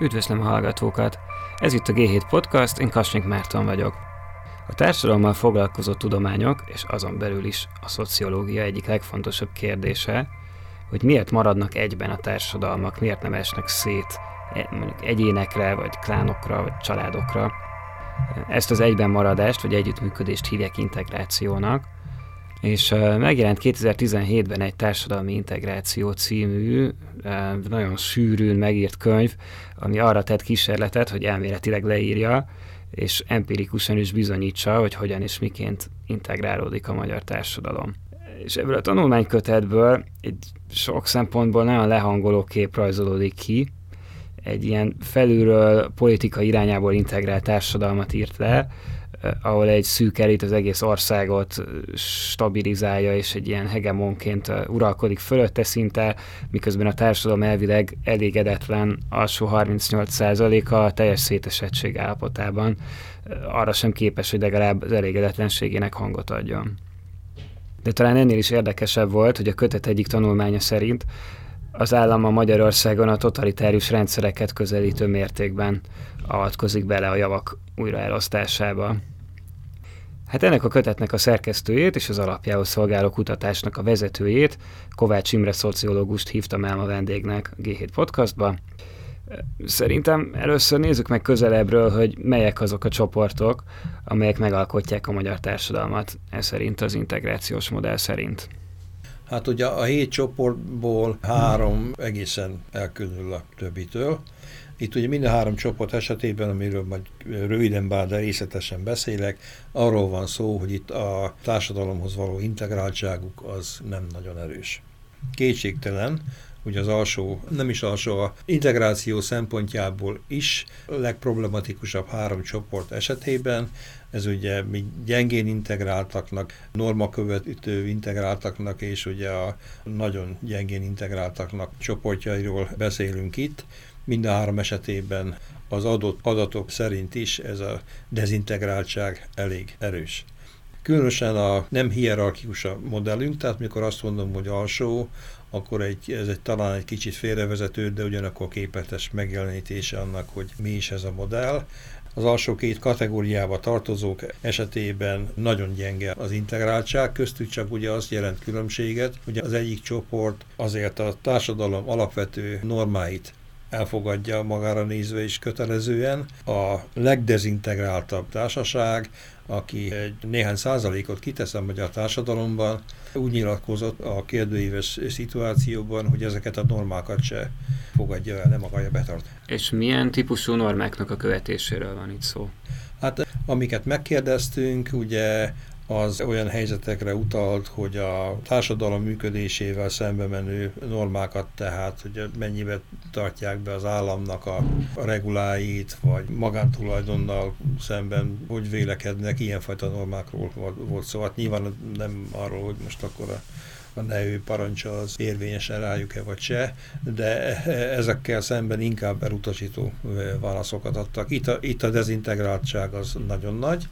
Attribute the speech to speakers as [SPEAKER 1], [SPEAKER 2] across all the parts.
[SPEAKER 1] Üdvözlöm a hallgatókat! Ez itt a G7 Podcast, én Kasnyik Márton vagyok. A társadalommal foglalkozó tudományok, és azon belül is a szociológia egyik legfontosabb kérdése, hogy miért maradnak egyben a társadalmak, miért nem esnek szét e, mondjuk egyénekre, vagy klánokra, vagy családokra. Ezt az egyben maradást, vagy együttműködést hívják integrációnak, és megjelent 2017-ben egy Társadalmi Integráció című, nagyon sűrűn megírt könyv, ami arra tett kísérletet, hogy elméletileg leírja, és empirikusan is bizonyítsa, hogy hogyan és miként integrálódik a magyar társadalom. És ebből a tanulmánykötetből egy sok szempontból nagyon lehangoló kép rajzolódik ki, egy ilyen felülről politika irányából integrált társadalmat írt le, ahol egy szűk elit az egész országot eh, stabilizálja, és egy ilyen hegemonként eh, uralkodik fölötte szinte, miközben a társadalom elvileg elégedetlen alsó 38%-a a teljes szétesettség állapotában arra sem képes, hogy legalább az elégedetlenségének hangot adjon. De talán ennél is érdekesebb volt, hogy a kötet egyik tanulmánya szerint az állam a Magyarországon a totalitárius rendszereket közelítő mértékben avatkozik bele a javak újraelosztásába. Hát ennek a kötetnek a szerkesztőjét és az alapjául szolgáló kutatásnak a vezetőjét, Kovács Imre szociológust hívtam el a vendégnek a G7 podcastba. Szerintem először nézzük meg közelebbről, hogy melyek azok a csoportok, amelyek megalkotják a magyar társadalmat, ez szerint az integrációs modell szerint.
[SPEAKER 2] Hát ugye a hét csoportból három egészen elkülönül a többitől. Itt ugye minden három csoport esetében, amiről majd röviden bár, de részletesen beszélek, arról van szó, hogy itt a társadalomhoz való integráltságuk az nem nagyon erős. Kétségtelen, hogy az alsó, nem is alsó, a integráció szempontjából is legproblematikusabb három csoport esetében, ez ugye mi gyengén integráltaknak, normakövető integráltaknak, és ugye a nagyon gyengén integráltaknak csoportjairól beszélünk itt. Mind a három esetében az adott adatok szerint is ez a dezintegráltság elég erős. Különösen a nem hierarchikus a modellünk, tehát mikor azt mondom, hogy alsó, akkor egy, ez egy talán egy kicsit félrevezető, de ugyanakkor képletes megjelenítése annak, hogy mi is ez a modell. Az alsó két kategóriába tartozók esetében nagyon gyenge az integráltság, köztük csak ugye azt jelent különbséget, hogy az egyik csoport azért a társadalom alapvető normáit elfogadja magára nézve is kötelezően. A legdezintegráltabb társaság, aki egy néhány százalékot kitesz a magyar társadalomban, úgy nyilatkozott a kérdőíves szituációban, hogy ezeket a normákat se fogadja el, nem akarja betartani.
[SPEAKER 1] És milyen típusú normáknak a követéséről van itt szó?
[SPEAKER 2] Hát amiket megkérdeztünk, ugye az olyan helyzetekre utalt, hogy a társadalom működésével szembe menő normákat, tehát hogy mennyibe tartják be az államnak a, reguláit, vagy magántulajdonnal szemben, hogy vélekednek, ilyenfajta normákról volt szó. Hát nyilván nem arról, hogy most akkor a a nevű parancsa az érvényesen rájuk-e vagy se, de ezekkel szemben inkább elutasító válaszokat adtak. Itt a, itt a dezintegráltság az nagyon nagy,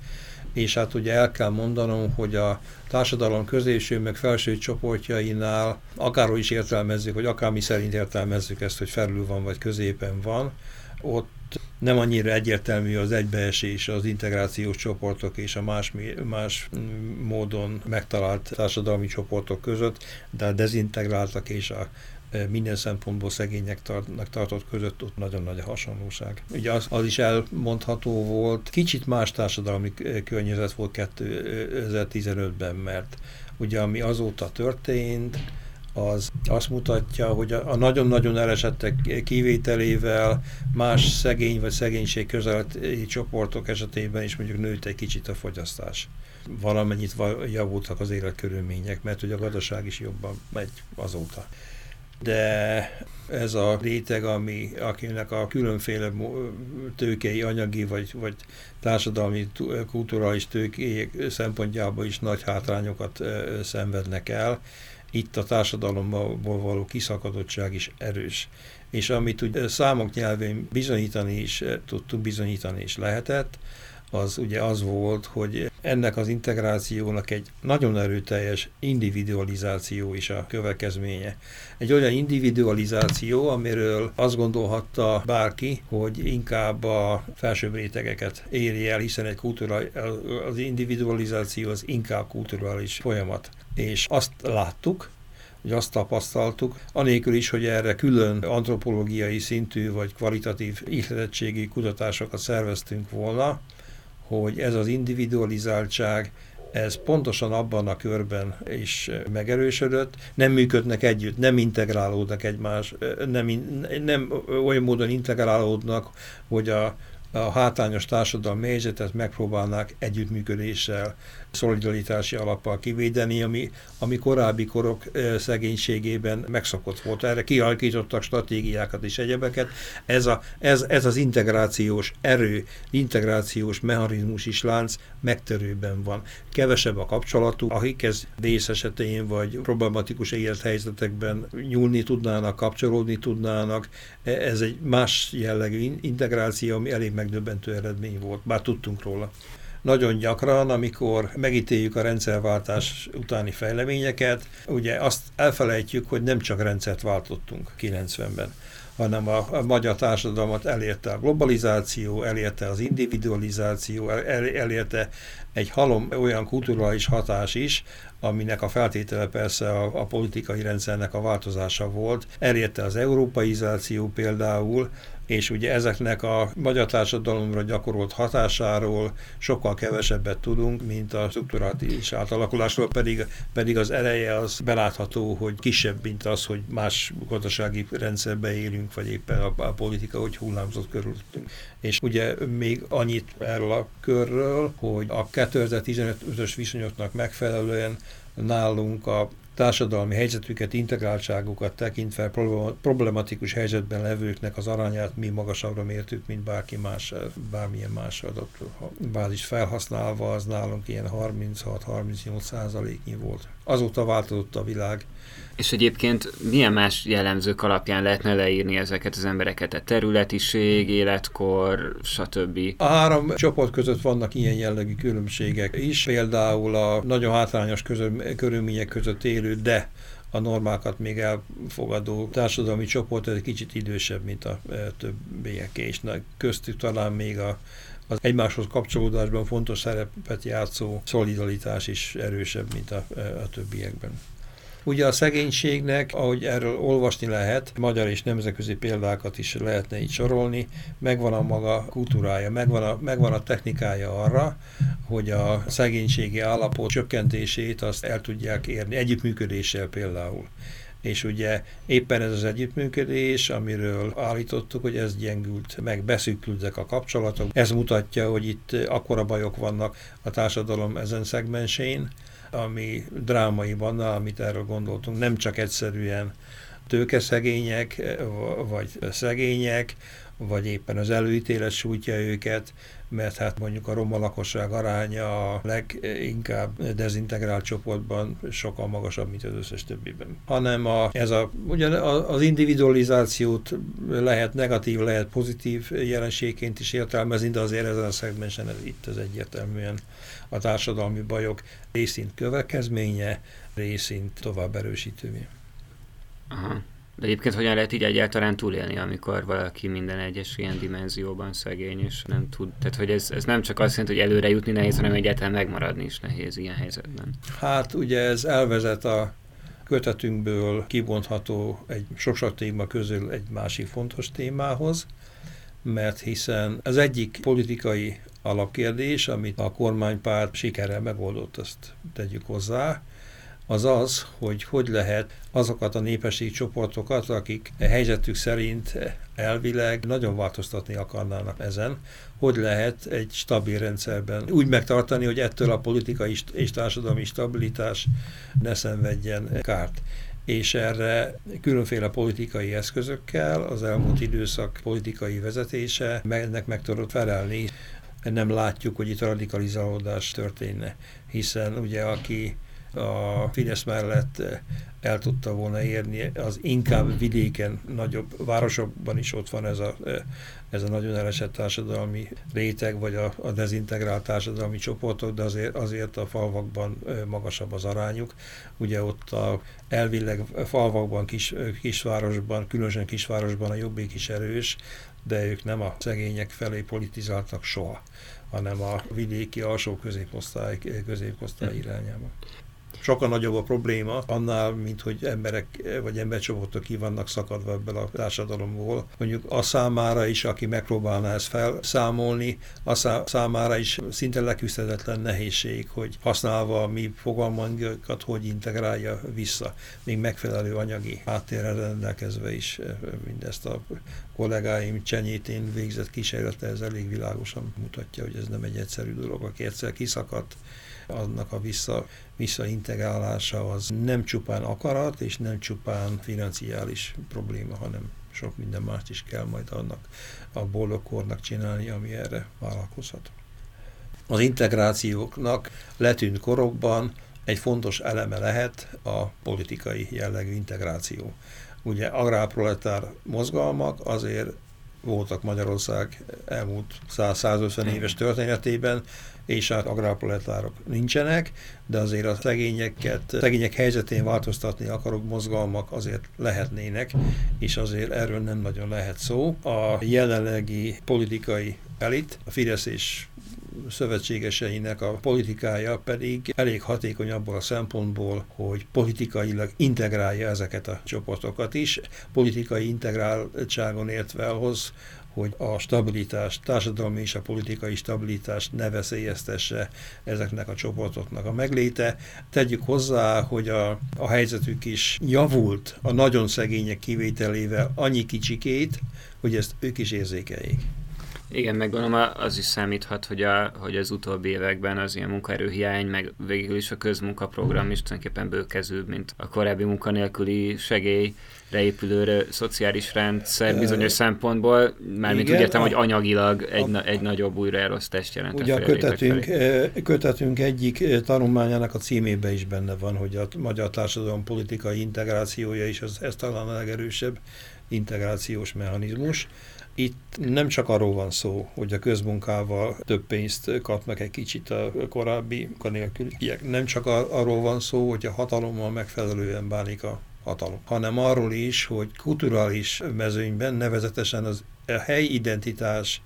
[SPEAKER 2] és hát ugye el kell mondanom, hogy a társadalom középső meg felső csoportjainál akárhogy is értelmezzük, hogy akármi szerint értelmezzük ezt, hogy felül van vagy középen van, ott nem annyira egyértelmű az egybeesés az integrációs csoportok és a más, más módon megtalált társadalmi csoportok között, de a dezintegráltak és a minden szempontból szegények tartnak tartott között ott nagyon nagy a hasonlóság. Ugye az, az is elmondható volt, kicsit más társadalmi környezet volt 2015-ben, mert ugye ami azóta történt, az azt mutatja, hogy a nagyon-nagyon elesettek kivételével más szegény vagy szegénység közeli csoportok esetében is mondjuk nőtt egy kicsit a fogyasztás. Valamennyit javultak az életkörülmények, mert ugye a gazdaság is jobban megy azóta de ez a réteg, ami, akinek a különféle tőkei, anyagi vagy, vagy társadalmi, kulturális tőkéjek szempontjából is nagy hátrányokat szenvednek el. Itt a társadalomból való kiszakadottság is erős. És amit ugye számok nyelvén bizonyítani is tudtuk, bizonyítani is lehetett, az ugye az volt, hogy ennek az integrációnak egy nagyon erőteljes individualizáció is a következménye. Egy olyan individualizáció, amiről azt gondolhatta bárki, hogy inkább a felsőbb rétegeket éri el, hiszen egy kultúra, az individualizáció az inkább kulturális folyamat. És azt láttuk, hogy azt tapasztaltuk, anélkül is, hogy erre külön antropológiai szintű vagy kvalitatív ihletettségi kutatásokat szerveztünk volna, hogy ez az individualizáltság, ez pontosan abban a körben is megerősödött, nem működnek együtt, nem integrálódnak egymás, nem, nem olyan módon integrálódnak, hogy a a hátrányos társadalmi helyzetet megpróbálnák együttműködéssel, szolidaritási alappal kivédeni, ami, ami korábbi korok szegénységében megszokott volt. Erre kialakítottak stratégiákat és egyebeket. Ez, a, ez, ez az integrációs erő, integrációs mechanizmus is lánc megtörőben van. Kevesebb a kapcsolatuk, akik ez vész esetén vagy problematikus élethelyzetekben nyúlni tudnának, kapcsolódni tudnának. E, ez egy más jellegű integráció, ami elég megdöbbentő eredmény volt, bár tudtunk róla. Nagyon gyakran, amikor megítéljük a rendszerváltás utáni fejleményeket, ugye azt elfelejtjük, hogy nem csak rendszert váltottunk 90-ben, hanem a, a magyar társadalmat elérte a globalizáció, elérte az individualizáció, el, elérte egy halom olyan kulturális hatás is, aminek a feltétele persze a, a politikai rendszernek a változása volt. Elérte az európaizáció például, és ugye ezeknek a magyar társadalomra gyakorolt hatásáról sokkal kevesebbet tudunk, mint a strukturális átalakulásról, pedig, pedig az ereje az belátható, hogy kisebb, mint az, hogy más gazdasági rendszerbe élünk, vagy éppen a, a politika, hogy hullámzott körülöttünk. És ugye még annyit erről a körről, hogy a 2015-ös viszonyoknak megfelelően nálunk a társadalmi helyzetüket, integráltságukat tekintve problematikus helyzetben levőknek az arányát mi magasabbra mértük, mint bárki más, bármilyen más adott bázis felhasználva, az nálunk ilyen 36-38 százaléknyi volt. Azóta változott a világ,
[SPEAKER 1] és egyébként milyen más jellemzők alapján lehetne leírni ezeket az embereket? A területiség, életkor, stb.
[SPEAKER 2] A három csoport között vannak ilyen jellegű különbségek is. Például a nagyon hátrányos körülmények között élő, de a normákat még elfogadó társadalmi csoport egy kicsit idősebb, mint a e, többiek, és köztük talán még a az egymáshoz kapcsolódásban fontos szerepet játszó szolidaritás is erősebb, mint a, e, a többiekben. Ugye a szegénységnek, ahogy erről olvasni lehet, magyar és nemzetközi példákat is lehetne így sorolni, megvan a maga kultúrája, megvan a, megvan a technikája arra, hogy a szegénységi állapot csökkentését azt el tudják érni, együttműködéssel például és ugye éppen ez az együttműködés, amiről állítottuk, hogy ez gyengült, meg beszűkültek a kapcsolatok. Ez mutatja, hogy itt akkora bajok vannak a társadalom ezen szegmensén, ami drámai van, amit erről gondoltunk, nem csak egyszerűen tőkeszegények, vagy szegények, vagy éppen az előítélet sújtja őket, mert hát mondjuk a roma lakosság aránya a leginkább dezintegrált csoportban sokkal magasabb, mint az összes többiben. Hanem a, ez a, ugyan az individualizációt lehet negatív, lehet pozitív jelenségként is értelmezni, de azért ezen a szegmensen ez itt az egyértelműen a társadalmi bajok részint következménye, részint tovább erősítője.
[SPEAKER 1] Aha. De egyébként hogyan lehet így egyáltalán túlélni, amikor valaki minden egyes ilyen dimenzióban szegény, és nem tud, tehát hogy ez, ez nem csak azt jelenti, hogy előre jutni nehéz, hanem egyáltalán megmaradni is nehéz ilyen helyzetben.
[SPEAKER 2] Hát ugye ez elvezet a kötetünkből kibontható egy sok téma közül egy másik fontos témához, mert hiszen az egyik politikai alapkérdés, amit a kormánypárt sikerrel megoldott, azt tegyük hozzá, az az, hogy hogy lehet azokat a népességi csoportokat, akik helyzetük szerint elvileg nagyon változtatni akarnának ezen, hogy lehet egy stabil rendszerben úgy megtartani, hogy ettől a politikai és társadalmi stabilitás ne szenvedjen kárt és erre különféle politikai eszközökkel az elmúlt időszak politikai vezetése ennek meg tudott felelni. Nem látjuk, hogy itt radikalizálódás történne, hiszen ugye aki a Fidesz mellett el tudta volna érni, az inkább vidéken, nagyobb városokban is ott van ez a, ez a nagyon elesett társadalmi réteg, vagy a, a dezintegrált társadalmi csoportok, de azért, azért a falvakban magasabb az arányuk. Ugye ott a elvileg falvakban, kis, kisvárosban, különösen kisvárosban a jobbik is erős, de ők nem a szegények felé politizáltak soha, hanem a vidéki alsó középosztály, középosztály irányába sokkal nagyobb a probléma annál, mint hogy emberek vagy embercsoportok ki vannak szakadva ebből a társadalomból. Mondjuk a számára is, aki megpróbálná ezt felszámolni, a számára is szinte leküzdhetetlen nehézség, hogy használva a mi fogalmankat, hogy integrálja vissza, még megfelelő anyagi háttérre rendelkezve is mindezt a kollégáim csenyétén végzett kísérlete, ez elég világosan mutatja, hogy ez nem egy egyszerű dolog, aki egyszer kiszakadt, annak a vissza, visszaintegrálása az nem csupán akarat, és nem csupán financiális probléma, hanem sok minden mást is kell majd annak a boldogkornak csinálni, ami erre vállalkozhat. Az integrációknak letűnt korokban egy fontos eleme lehet a politikai jellegű integráció. Ugye agrárproletár mozgalmak azért voltak Magyarország elmúlt 100-150 éves történetében, és hát agrárproletárok nincsenek, de azért a szegényeket, szegények helyzetén változtatni akarok mozgalmak azért lehetnének, és azért erről nem nagyon lehet szó. A jelenlegi politikai elit, a Fidesz és szövetségeseinek a politikája pedig elég hatékony abból a szempontból, hogy politikailag integrálja ezeket a csoportokat is. Politikai integráltságon értve ahhoz, hogy a stabilitást, társadalmi és a politikai stabilitást ne veszélyeztesse ezeknek a csoportoknak a megléte. Tegyük hozzá, hogy a, a helyzetük is javult a nagyon szegények kivételével annyi kicsikét, hogy ezt ők is érzékeljék.
[SPEAKER 1] Igen, meg gondolom az is számíthat, hogy, a, hogy az utóbbi években az ilyen munkaerőhiány, meg végül is a közmunkaprogram is tulajdonképpen bőkezőbb, mint a korábbi munkanélküli segély épülő szociális rendszer bizonyos szempontból, mármint úgy értem, hogy anyagilag egy, a, egy nagyobb újraelosztást jelent.
[SPEAKER 2] Ugye a kötetünk, kötetünk egyik tanulmányának a címébe is benne van, hogy a magyar társadalom politikai integrációja is az, ez talán a legerősebb integrációs mechanizmus. Itt nem csak arról van szó, hogy a közmunkával több pénzt kapnak egy kicsit a korábbi munkanélküliek. Nem csak arról van szó, hogy a hatalommal megfelelően bánik a hatalom, hanem arról is, hogy kulturális mezőnyben, nevezetesen az a helyi identitás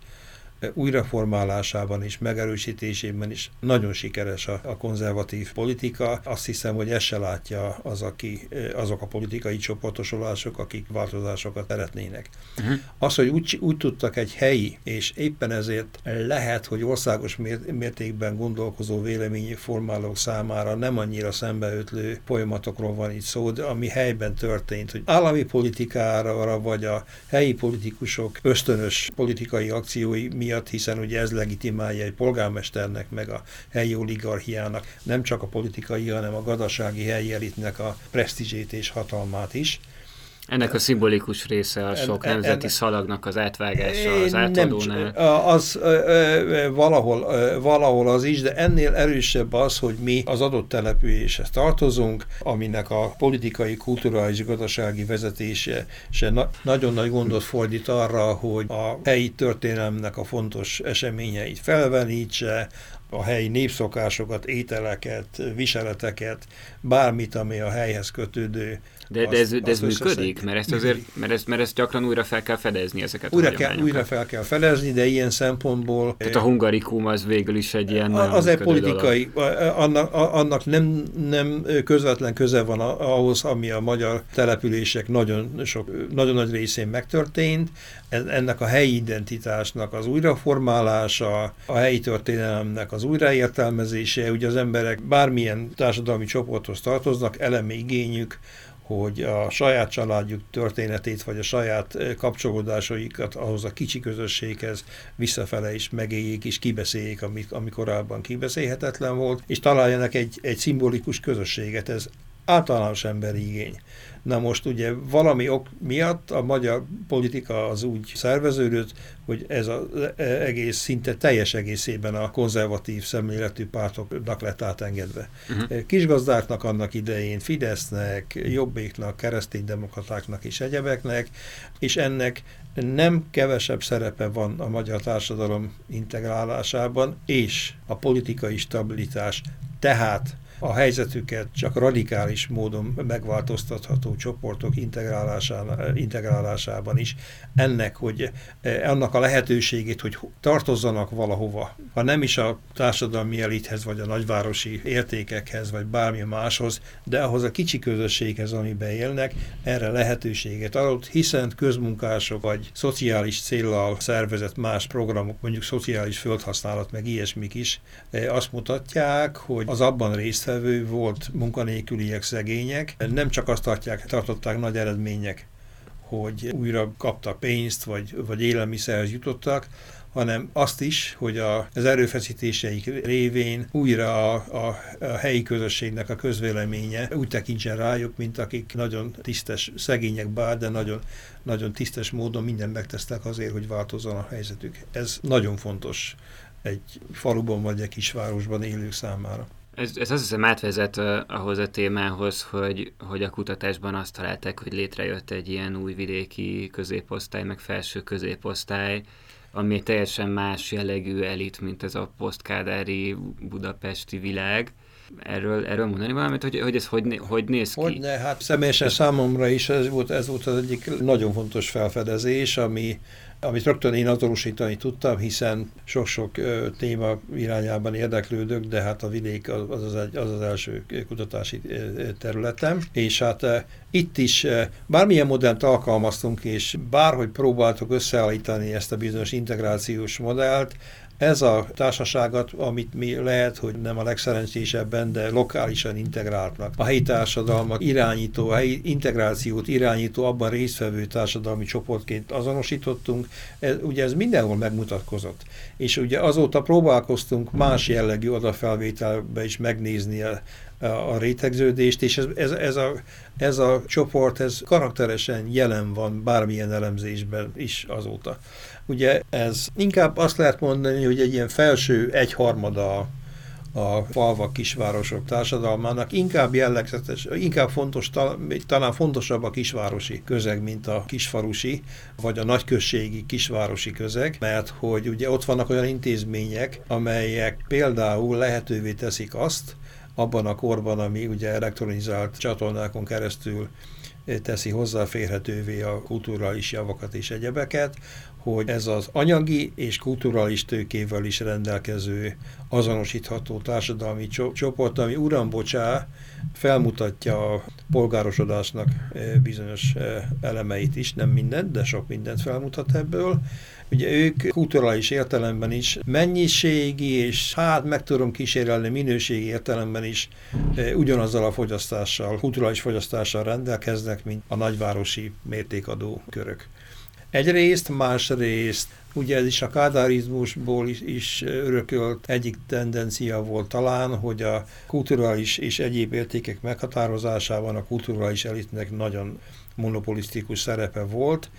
[SPEAKER 2] újraformálásában és megerősítésében is nagyon sikeres a, a konzervatív politika. Azt hiszem, hogy ezt se látja az, aki, azok a politikai csoportosulások, akik változásokat szeretnének. Uh-huh. Az, hogy úgy, úgy tudtak egy helyi, és éppen ezért lehet, hogy országos mértékben gondolkozó véleményformálók számára nem annyira szembeötlő folyamatokról van itt szó, de ami helyben történt, hogy állami politikára vagy a helyi politikusok ösztönös politikai akciói mi miatt, hiszen ugye ez legitimálja egy polgármesternek, meg a helyi oligarchiának nem csak a politikai, hanem a gazdasági helyi elitnek a presztízsét és hatalmát is.
[SPEAKER 1] Ennek a szimbolikus része a sok en, nemzeti en, szalagnak az átvágása az átadónál.
[SPEAKER 2] Nem, az valahol, valahol az is, de ennél erősebb az, hogy mi az adott településhez tartozunk, aminek a politikai, kulturális, gazdasági vezetése se na, nagyon nagy gondot fordít arra, hogy a helyi történelemnek a fontos eseményeit felvenítse, a helyi népszokásokat, ételeket, viseleteket, bármit, ami a helyhez kötődő
[SPEAKER 1] de, de ez, de ez működik? Mert ezt, azért, mert, ezt, mert ezt gyakran újra fel kell fedezni ezeket
[SPEAKER 2] újra a kell, Újra fel kell fedezni, de ilyen szempontból...
[SPEAKER 1] Tehát a hungarikum az végül is egy ilyen
[SPEAKER 2] Az egy politikai, annak, annak nem, nem közvetlen köze van ahhoz, ami a magyar települések nagyon, sok, nagyon nagy részén megtörtént. Ennek a helyi identitásnak az újraformálása, a helyi történelemnek az újraértelmezése, ugye az emberek bármilyen társadalmi csoporthoz tartoznak, elemi igényük, hogy a saját családjuk történetét, vagy a saját kapcsolódásaikat ahhoz a kicsi közösséghez visszafele is megéljék és kibeszéljék, ami, ami korábban kibeszélhetetlen volt, és találjanak egy, egy szimbolikus közösséget. Ez általános emberi igény. Na most ugye valami ok miatt a magyar politika az úgy szerveződött, hogy ez az egész szinte teljes egészében a konzervatív szemléletű pártoknak lett átengedve. Uh-huh. Kisgazdáknak annak idején, Fidesznek, Jobbéknak, kereszténydemokratáknak és egyebeknek, és ennek nem kevesebb szerepe van a magyar társadalom integrálásában, és a politikai stabilitás, tehát a helyzetüket csak radikális módon megváltoztatható csoportok integrálásában is, ennek, hogy eh, annak a lehetőségét, hogy tartozzanak valahova, ha nem is a társadalmi elithez, vagy a nagyvárosi értékekhez, vagy bármi máshoz, de ahhoz a kicsi közösséghez, amiben élnek, erre lehetőséget adott, hiszen közmunkások, vagy szociális célral szervezett más programok, mondjuk szociális földhasználat, meg ilyesmik is, eh, azt mutatják, hogy az abban részt résztvevő volt munkanélküliek, szegények. Nem csak azt tartják, tartották nagy eredmények, hogy újra kaptak pénzt, vagy, vagy élelmiszerhez jutottak, hanem azt is, hogy a, az erőfeszítéseik révén újra a, a, a helyi közösségnek a közvéleménye úgy tekintsen rájuk, mint akik nagyon tisztes, szegények bár, de nagyon, nagyon tisztes módon mindent megtesztek azért, hogy változzon a helyzetük. Ez nagyon fontos egy faluban vagy egy kisvárosban élők számára.
[SPEAKER 1] Ez, ez azt hiszem átvezet uh, ahhoz a témához, hogy, hogy a kutatásban azt találták, hogy létrejött egy ilyen új vidéki középosztály, meg felső középosztály, ami teljesen más jellegű elit, mint ez a posztkádári budapesti világ. Erről, erről mondani valamit, hogy, hogy ez hogy, hogy néz ki?
[SPEAKER 2] Hogyne, hát személyesen számomra is ez volt, ez volt az egyik nagyon fontos felfedezés, ami amit rögtön én azonosítani tudtam, hiszen sok-sok téma irányában érdeklődök, de hát a vidék az az, egy, az, az első kutatási területem, és hát itt is bármilyen modellt alkalmaztunk, és bárhogy próbáltuk összeállítani ezt a bizonyos integrációs modellt, ez a társaságot, amit mi lehet, hogy nem a legszerencsésebben, de lokálisan integráltnak. A helyi társadalmak irányító, a helyi integrációt irányító, abban résztvevő társadalmi csoportként azonosítottunk. Ez, ugye ez mindenhol megmutatkozott. És ugye azóta próbálkoztunk más jellegű odafelvételbe is megnézni a, a rétegződést, és ez, ez, ez, a, ez a csoport ez karakteresen jelen van bármilyen elemzésben is azóta. Ugye ez inkább azt lehet mondani, hogy egy ilyen felső egyharmada a falvak, kisvárosok társadalmának. Inkább jellegzetes, inkább fontos, talán fontosabb a kisvárosi közeg, mint a kisfarusi, vagy a nagyközségi kisvárosi közeg, mert hogy ugye ott vannak olyan intézmények, amelyek például lehetővé teszik azt, abban a korban, ami ugye elektronizált csatornákon keresztül teszi hozzáférhetővé a kulturális javakat és egyebeket, hogy ez az anyagi és kulturális tőkével is rendelkező, azonosítható társadalmi csoport, ami uram bocsá, felmutatja a polgárosodásnak eh, bizonyos eh, elemeit is, nem mindent, de sok mindent felmutat ebből. Ugye ők kulturális értelemben is mennyiségi, és hát meg tudom kísérelni minőségi értelemben is e, ugyanazzal a fogyasztással, kulturális fogyasztással rendelkeznek, mint a nagyvárosi mértékadó körök. Egyrészt, másrészt Ugye ez is a kádárizmusból is, is örökölt egyik tendencia volt talán, hogy a kulturális és egyéb értékek meghatározásában a kulturális elitnek nagyon monopolisztikus szerepe volt,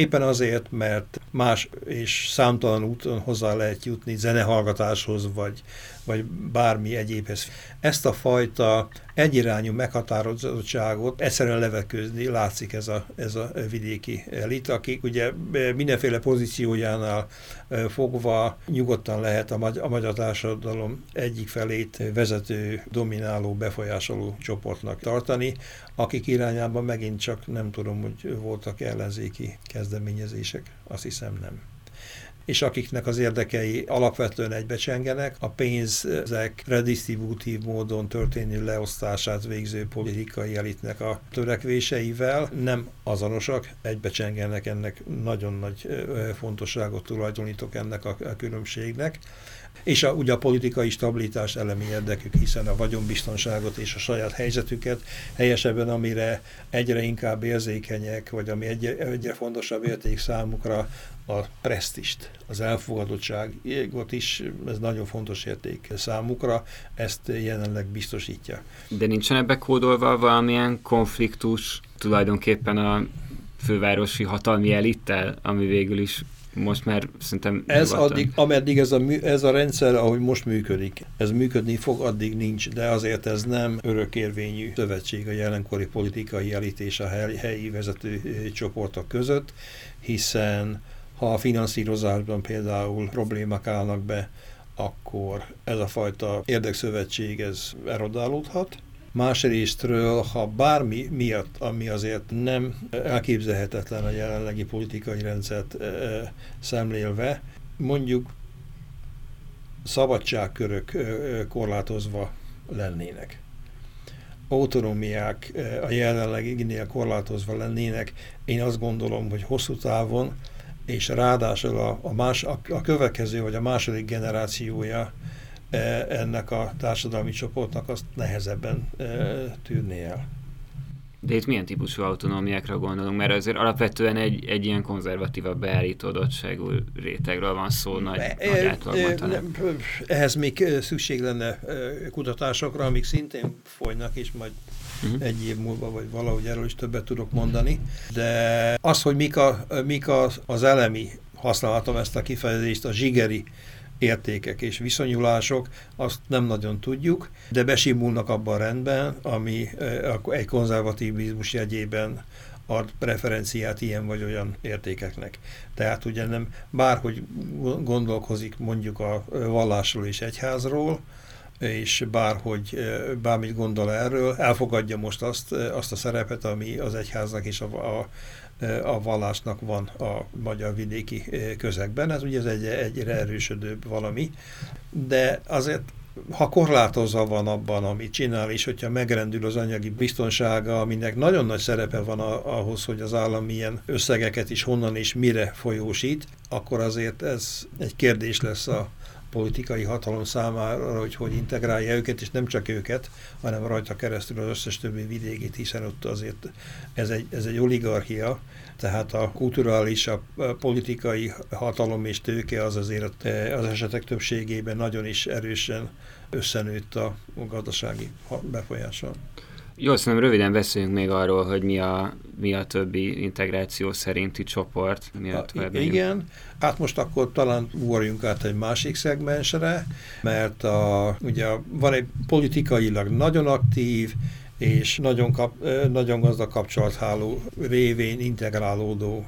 [SPEAKER 2] Éppen azért, mert más és számtalan úton hozzá lehet jutni zenehallgatáshoz, vagy, vagy bármi egyébhez. Ezt a fajta egyirányú meghatározottságot egyszerűen levekőzni látszik ez a, ez a vidéki elit, akik ugye mindenféle pozíciójánál fogva nyugodtan lehet a, magy a magyar társadalom egyik felét vezető, domináló, befolyásoló csoportnak tartani, akik irányában megint csak nem tudom, hogy voltak ellenzéki kezdeményezések, azt hiszem nem és akiknek az érdekei alapvetően egybecsengenek, a pénzek redistribútív módon történő leosztását végző politikai elitnek a törekvéseivel nem azonosak, egybecsengenek ennek nagyon nagy fontosságot tulajdonítok ennek a különbségnek. És a, ugye a politikai stabilitás elemi érdekük, hiszen a vagyonbiztonságot és a saját helyzetüket helyesebben, amire egyre inkább érzékenyek, vagy ami egyre, egyre fontosabb érték számukra, a presztist, az elfogadottságot is, ez nagyon fontos érték számukra, ezt jelenleg biztosítja.
[SPEAKER 1] De nincsen ebbe kódolva valamilyen konfliktus tulajdonképpen a fővárosi hatalmi elittel, ami végül is most már szerintem...
[SPEAKER 2] Ez addig, ameddig ez a, ez a rendszer, ahogy most működik, ez működni fog, addig nincs, de azért ez nem örökérvényű szövetség a jelenkori politikai elit és a helyi vezető csoportok között, hiszen ha a finanszírozásban például problémák állnak be, akkor ez a fajta érdekszövetség ez erodálódhat. Másrésztről, ha bármi miatt, ami azért nem elképzelhetetlen a jelenlegi politikai rendszert szemlélve, mondjuk szabadságkörök korlátozva lennének. Autonómiák a jelenleginél korlátozva lennének, én azt gondolom, hogy hosszú távon és ráadásul a, a, más, a, a következő vagy a második generációja ennek a társadalmi csoportnak azt nehezebben e, tűrné el.
[SPEAKER 1] De itt milyen típusú autonómiákra gondolunk? Mert azért alapvetően egy, egy ilyen konzervatívabb beállítódottságú rétegről van szó nagy, e, nagy
[SPEAKER 2] e, Ehhez még szükség lenne kutatásokra, amik szintén folynak, és majd uh-huh. egy év múlva, vagy valahogy erről is többet tudok mondani. De az, hogy mik, a, mik az, az elemi, használhatom ezt a kifejezést, a zsigeri értékek és viszonyulások, azt nem nagyon tudjuk, de besimulnak abban a rendben, ami egy konzervatívizmus jegyében ad preferenciát ilyen vagy olyan értékeknek. Tehát ugye nem bárhogy gondolkozik mondjuk a vallásról és egyházról, és bárhogy, bármit gondol erről, elfogadja most azt, azt a szerepet, ami az egyháznak és a, a, a vallásnak van a magyar vidéki közegben. Ez ugye ez egy egyre erősödőbb valami, de azért ha korlátozva van abban, amit csinál, és hogyha megrendül az anyagi biztonsága, aminek nagyon nagy szerepe van a, ahhoz, hogy az állam milyen összegeket is honnan és mire folyósít, akkor azért ez egy kérdés lesz a, politikai hatalom számára, hogy hogy integrálja őket, és nem csak őket, hanem rajta keresztül az összes többi vidékét, hiszen ott azért ez egy, ez egy oligarchia, tehát a kulturális, a politikai hatalom és tőke az azért az esetek többségében nagyon is erősen összenőtt a gazdasági befolyással.
[SPEAKER 1] Jó, szerintem röviden beszéljünk még arról, hogy mi a, mi a többi integráció szerinti csoport.
[SPEAKER 2] Miatt a, igen, hát most akkor talán ugorjunk át egy másik szegmensre, mert a, ugye van egy politikailag nagyon aktív, és nagyon, kap, nagyon gazdag kapcsolatháló révén integrálódó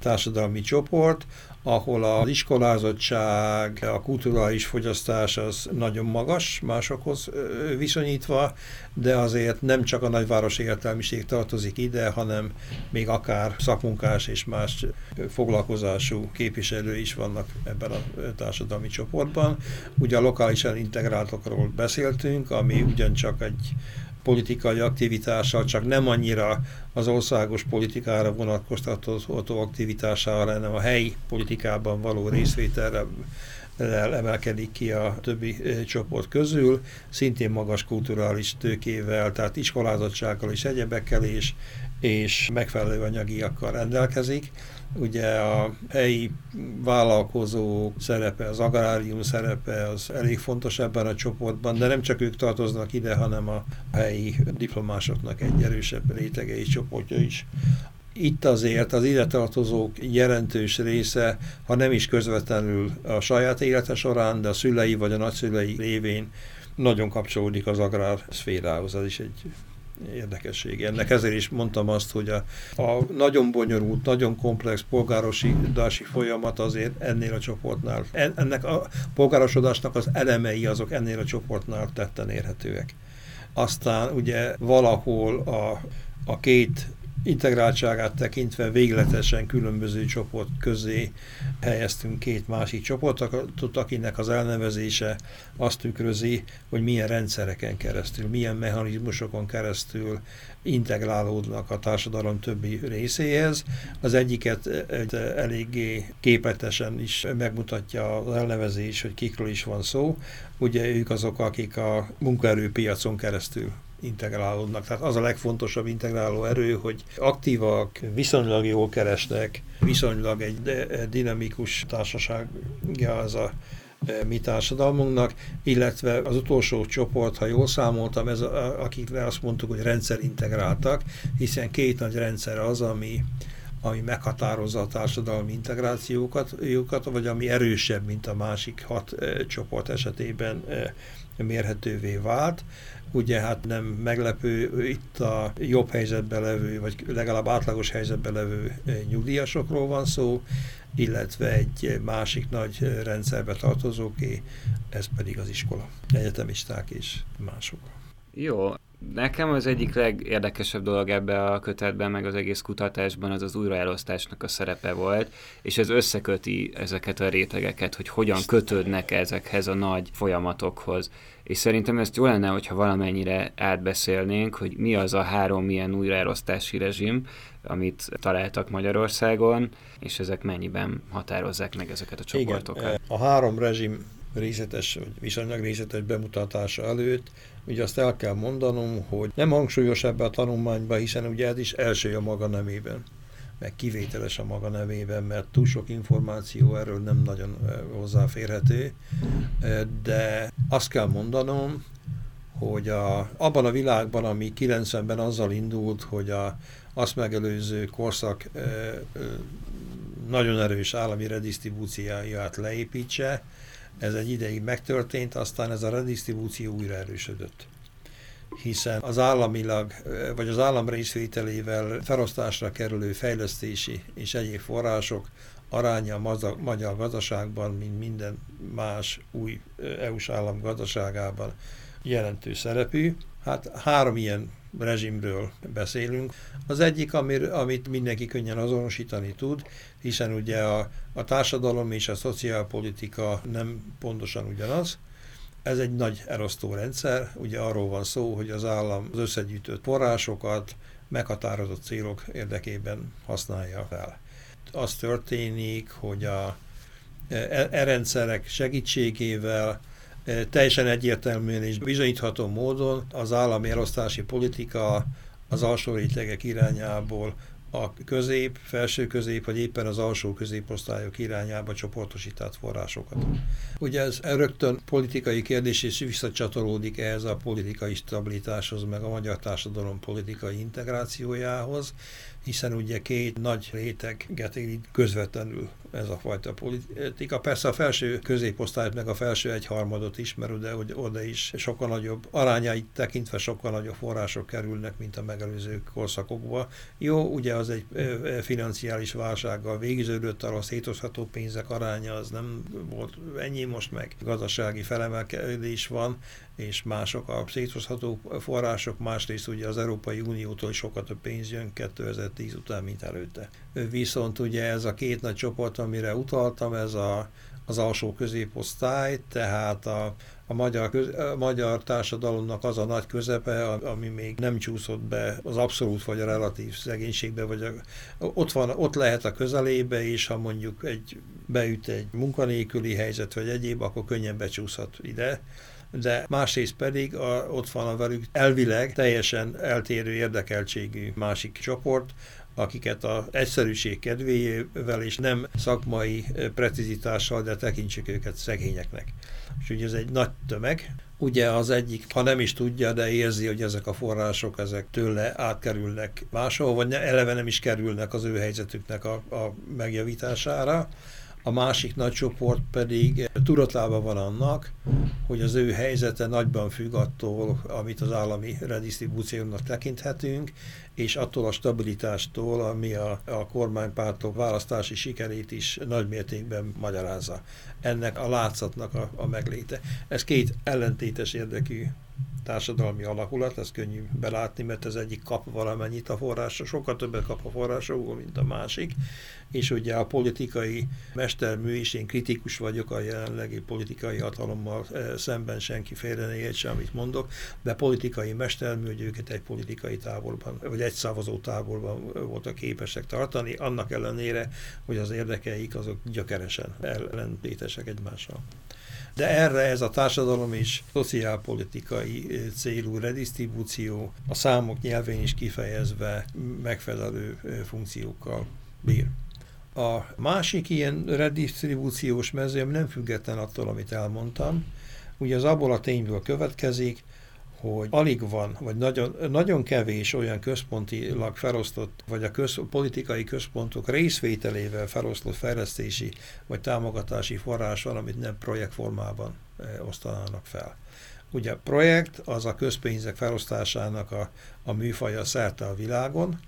[SPEAKER 2] társadalmi csoport, ahol az iskolázottság, a kulturális fogyasztás az nagyon magas másokhoz viszonyítva, de azért nem csak a nagyvárosi értelmiség tartozik ide, hanem még akár szakmunkás és más foglalkozású képviselő is vannak ebben a társadalmi csoportban. Ugye a lokálisan integráltokról beszéltünk, ami ugyancsak egy politikai aktivitással, csak nem annyira az országos politikára vonatkoztató aktivitására, hanem a helyi politikában való részvételre emelkedik ki a többi csoport közül, szintén magas kulturális tőkével, tehát iskolázottsággal és egyebekkel és, és megfelelő anyagiakkal rendelkezik. Ugye a helyi vállalkozó szerepe, az agrárium szerepe az elég fontos ebben a csoportban, de nem csak ők tartoznak ide, hanem a helyi diplomásoknak egy erősebb rétege és csoportja is. Itt azért az ide tartozók jelentős része, ha nem is közvetlenül a saját élete során, de a szülei vagy a nagyszülei révén nagyon kapcsolódik az agrár szférához. Ez is egy érdekesség. Ennek ezért is mondtam azt, hogy a, a nagyon bonyolult, nagyon komplex polgárosítási folyamat azért ennél a csoportnál, ennek a polgárosodásnak az elemei azok ennél a csoportnál tetten érhetőek. Aztán ugye valahol a, a két integráltságát tekintve végletesen különböző csoport közé helyeztünk két másik csoportot, akinek az elnevezése azt tükrözi, hogy milyen rendszereken keresztül, milyen mechanizmusokon keresztül integrálódnak a társadalom többi részéhez. Az egyiket egy eléggé képletesen is megmutatja az elnevezés, hogy kikről is van szó. Ugye ők azok, akik a munkaerőpiacon keresztül integrálódnak. Tehát az a legfontosabb integráló erő, hogy aktívak, viszonylag jól keresnek, viszonylag egy dinamikus társaságja az a e, mi társadalmunknak, illetve az utolsó csoport, ha jól számoltam, ez a, akikre azt mondtuk, hogy rendszerintegráltak, hiszen két nagy rendszer az, ami ami meghatározza a társadalmi integrációkat, vagy ami erősebb, mint a másik hat e, csoport esetében e, mérhetővé vált. Ugye hát nem meglepő, itt a jobb helyzetben levő, vagy legalább átlagos helyzetben levő eh, nyugdíjasokról van szó, illetve egy másik nagy rendszerbe tartozóké, ez pedig az iskola, egyetemisták és mások.
[SPEAKER 1] Jó, Nekem az egyik legérdekesebb dolog ebbe a kötetben, meg az egész kutatásban az az újraelosztásnak a szerepe volt, és ez összeköti ezeket a rétegeket, hogy hogyan kötődnek ezekhez a nagy folyamatokhoz. És szerintem ezt jó lenne, hogyha valamennyire átbeszélnénk, hogy mi az a három milyen újraelosztási rezsim, amit találtak Magyarországon, és ezek mennyiben határozzák meg ezeket a csoportokat. Igen,
[SPEAKER 2] a három rezsim részletes, vagy viszonylag részletes bemutatása előtt, ugye azt el kell mondanom, hogy nem hangsúlyos ebbe a tanulmányban, hiszen ugye ez is első a maga nemében meg kivételes a maga nevében, mert túl sok információ erről nem nagyon hozzáférhető, de azt kell mondanom, hogy a, abban a világban, ami 90-ben azzal indult, hogy a, azt megelőző korszak nagyon erős állami redistribúcióját leépítse, ez egy ideig megtörtént, aztán ez a redistribúció újra erősödött hiszen az államilag, vagy az állam részvételével felosztásra kerülő fejlesztési és egyéb források aránya a magyar gazdaságban, mint minden más új EU-s állam gazdaságában jelentős szerepű. Hát három ilyen rezsimről beszélünk. Az egyik, amir, amit mindenki könnyen azonosítani tud, hiszen ugye a, a társadalom és a szociálpolitika nem pontosan ugyanaz, ez egy nagy elosztó rendszer, ugye arról van szó, hogy az állam az összegyűjtött forrásokat meghatározott célok érdekében használja fel. Az történik, hogy a e, e rendszerek segítségével e, teljesen egyértelműen és bizonyítható módon az állami elosztási politika az alsó rétegek irányából a közép, felső közép, vagy éppen az alsó középosztályok irányába csoportosított forrásokat. Ugye ez rögtön politikai kérdés, és visszacsatolódik ehhez a politikai stabilitáshoz, meg a magyar társadalom politikai integrációjához, hiszen ugye két nagy réteget érint közvetlenül ez a fajta politika. Persze a felső középosztályt, meg a felső egyharmadot is, mert hogy oda is sokkal nagyobb arányait tekintve sokkal nagyobb források kerülnek, mint a megelőző korszakokban. Jó, ugye az egy financiális válsággal végződött, a szétozható pénzek aránya az nem volt ennyi, most meg gazdasági felemelkedés van, és mások a szétozható források, másrészt ugye az Európai Uniótól sokkal több pénz jön 2010 után, mint előtte. Viszont ugye ez a két nagy csoport, amire utaltam, ez a, az alsó középosztály, tehát a, a magyar, köz, a magyar társadalomnak az a nagy közepe, ami még nem csúszott be az abszolút vagy a relatív szegénységbe, vagy a, ott, van, ott lehet a közelébe, és ha mondjuk egy, beüt egy munkanélküli helyzet, vagy egyéb, akkor könnyen becsúszhat ide. De másrészt pedig a, ott van a velük elvileg teljesen eltérő érdekeltségű másik csoport, akiket a egyszerűség kedvével és nem szakmai precizitással, de tekintsük őket szegényeknek. És ugye ez egy nagy tömeg, ugye az egyik, ha nem is tudja, de érzi, hogy ezek a források ezek tőle átkerülnek máshol, vagy eleve nem is kerülnek az ő helyzetüknek a, a megjavítására, a másik nagy csoport pedig tudatában van annak, hogy az ő helyzete nagyban függ attól, amit az állami redistribúciónak tekinthetünk, és attól a stabilitástól, ami a, a kormánypártok választási sikerét is nagymértékben magyarázza. Ennek a látszatnak a, a megléte. Ez két ellentétes érdekű társadalmi alakulat, ez könnyű belátni, mert az egyik kap valamennyit a forrásra, sokkal többet kap a forrásokból, mint a másik, és ugye a politikai mestermű is, én kritikus vagyok a jelenlegi politikai hatalommal szemben senki félre ne értse, amit mondok, de politikai mestermű, hogy őket egy politikai táborban, vagy egy szavazó táborban voltak képesek tartani, annak ellenére, hogy az érdekeik azok gyökeresen ellentétesek egymással. De erre ez a társadalom is szociálpolitikai célú redistribúció, a számok nyelvén is kifejezve megfelelő funkciókkal bír. A másik ilyen redistribúciós mező, nem független attól, amit elmondtam, ugye az abból a tényből következik, hogy alig van, vagy nagyon, nagyon kevés olyan központilag felosztott, vagy a köz, politikai központok részvételével felosztott fejlesztési vagy támogatási forrás van, amit nem projektformában e, osztanának fel. Ugye a projekt az a közpénzek felosztásának a, a műfaja szerte a világon,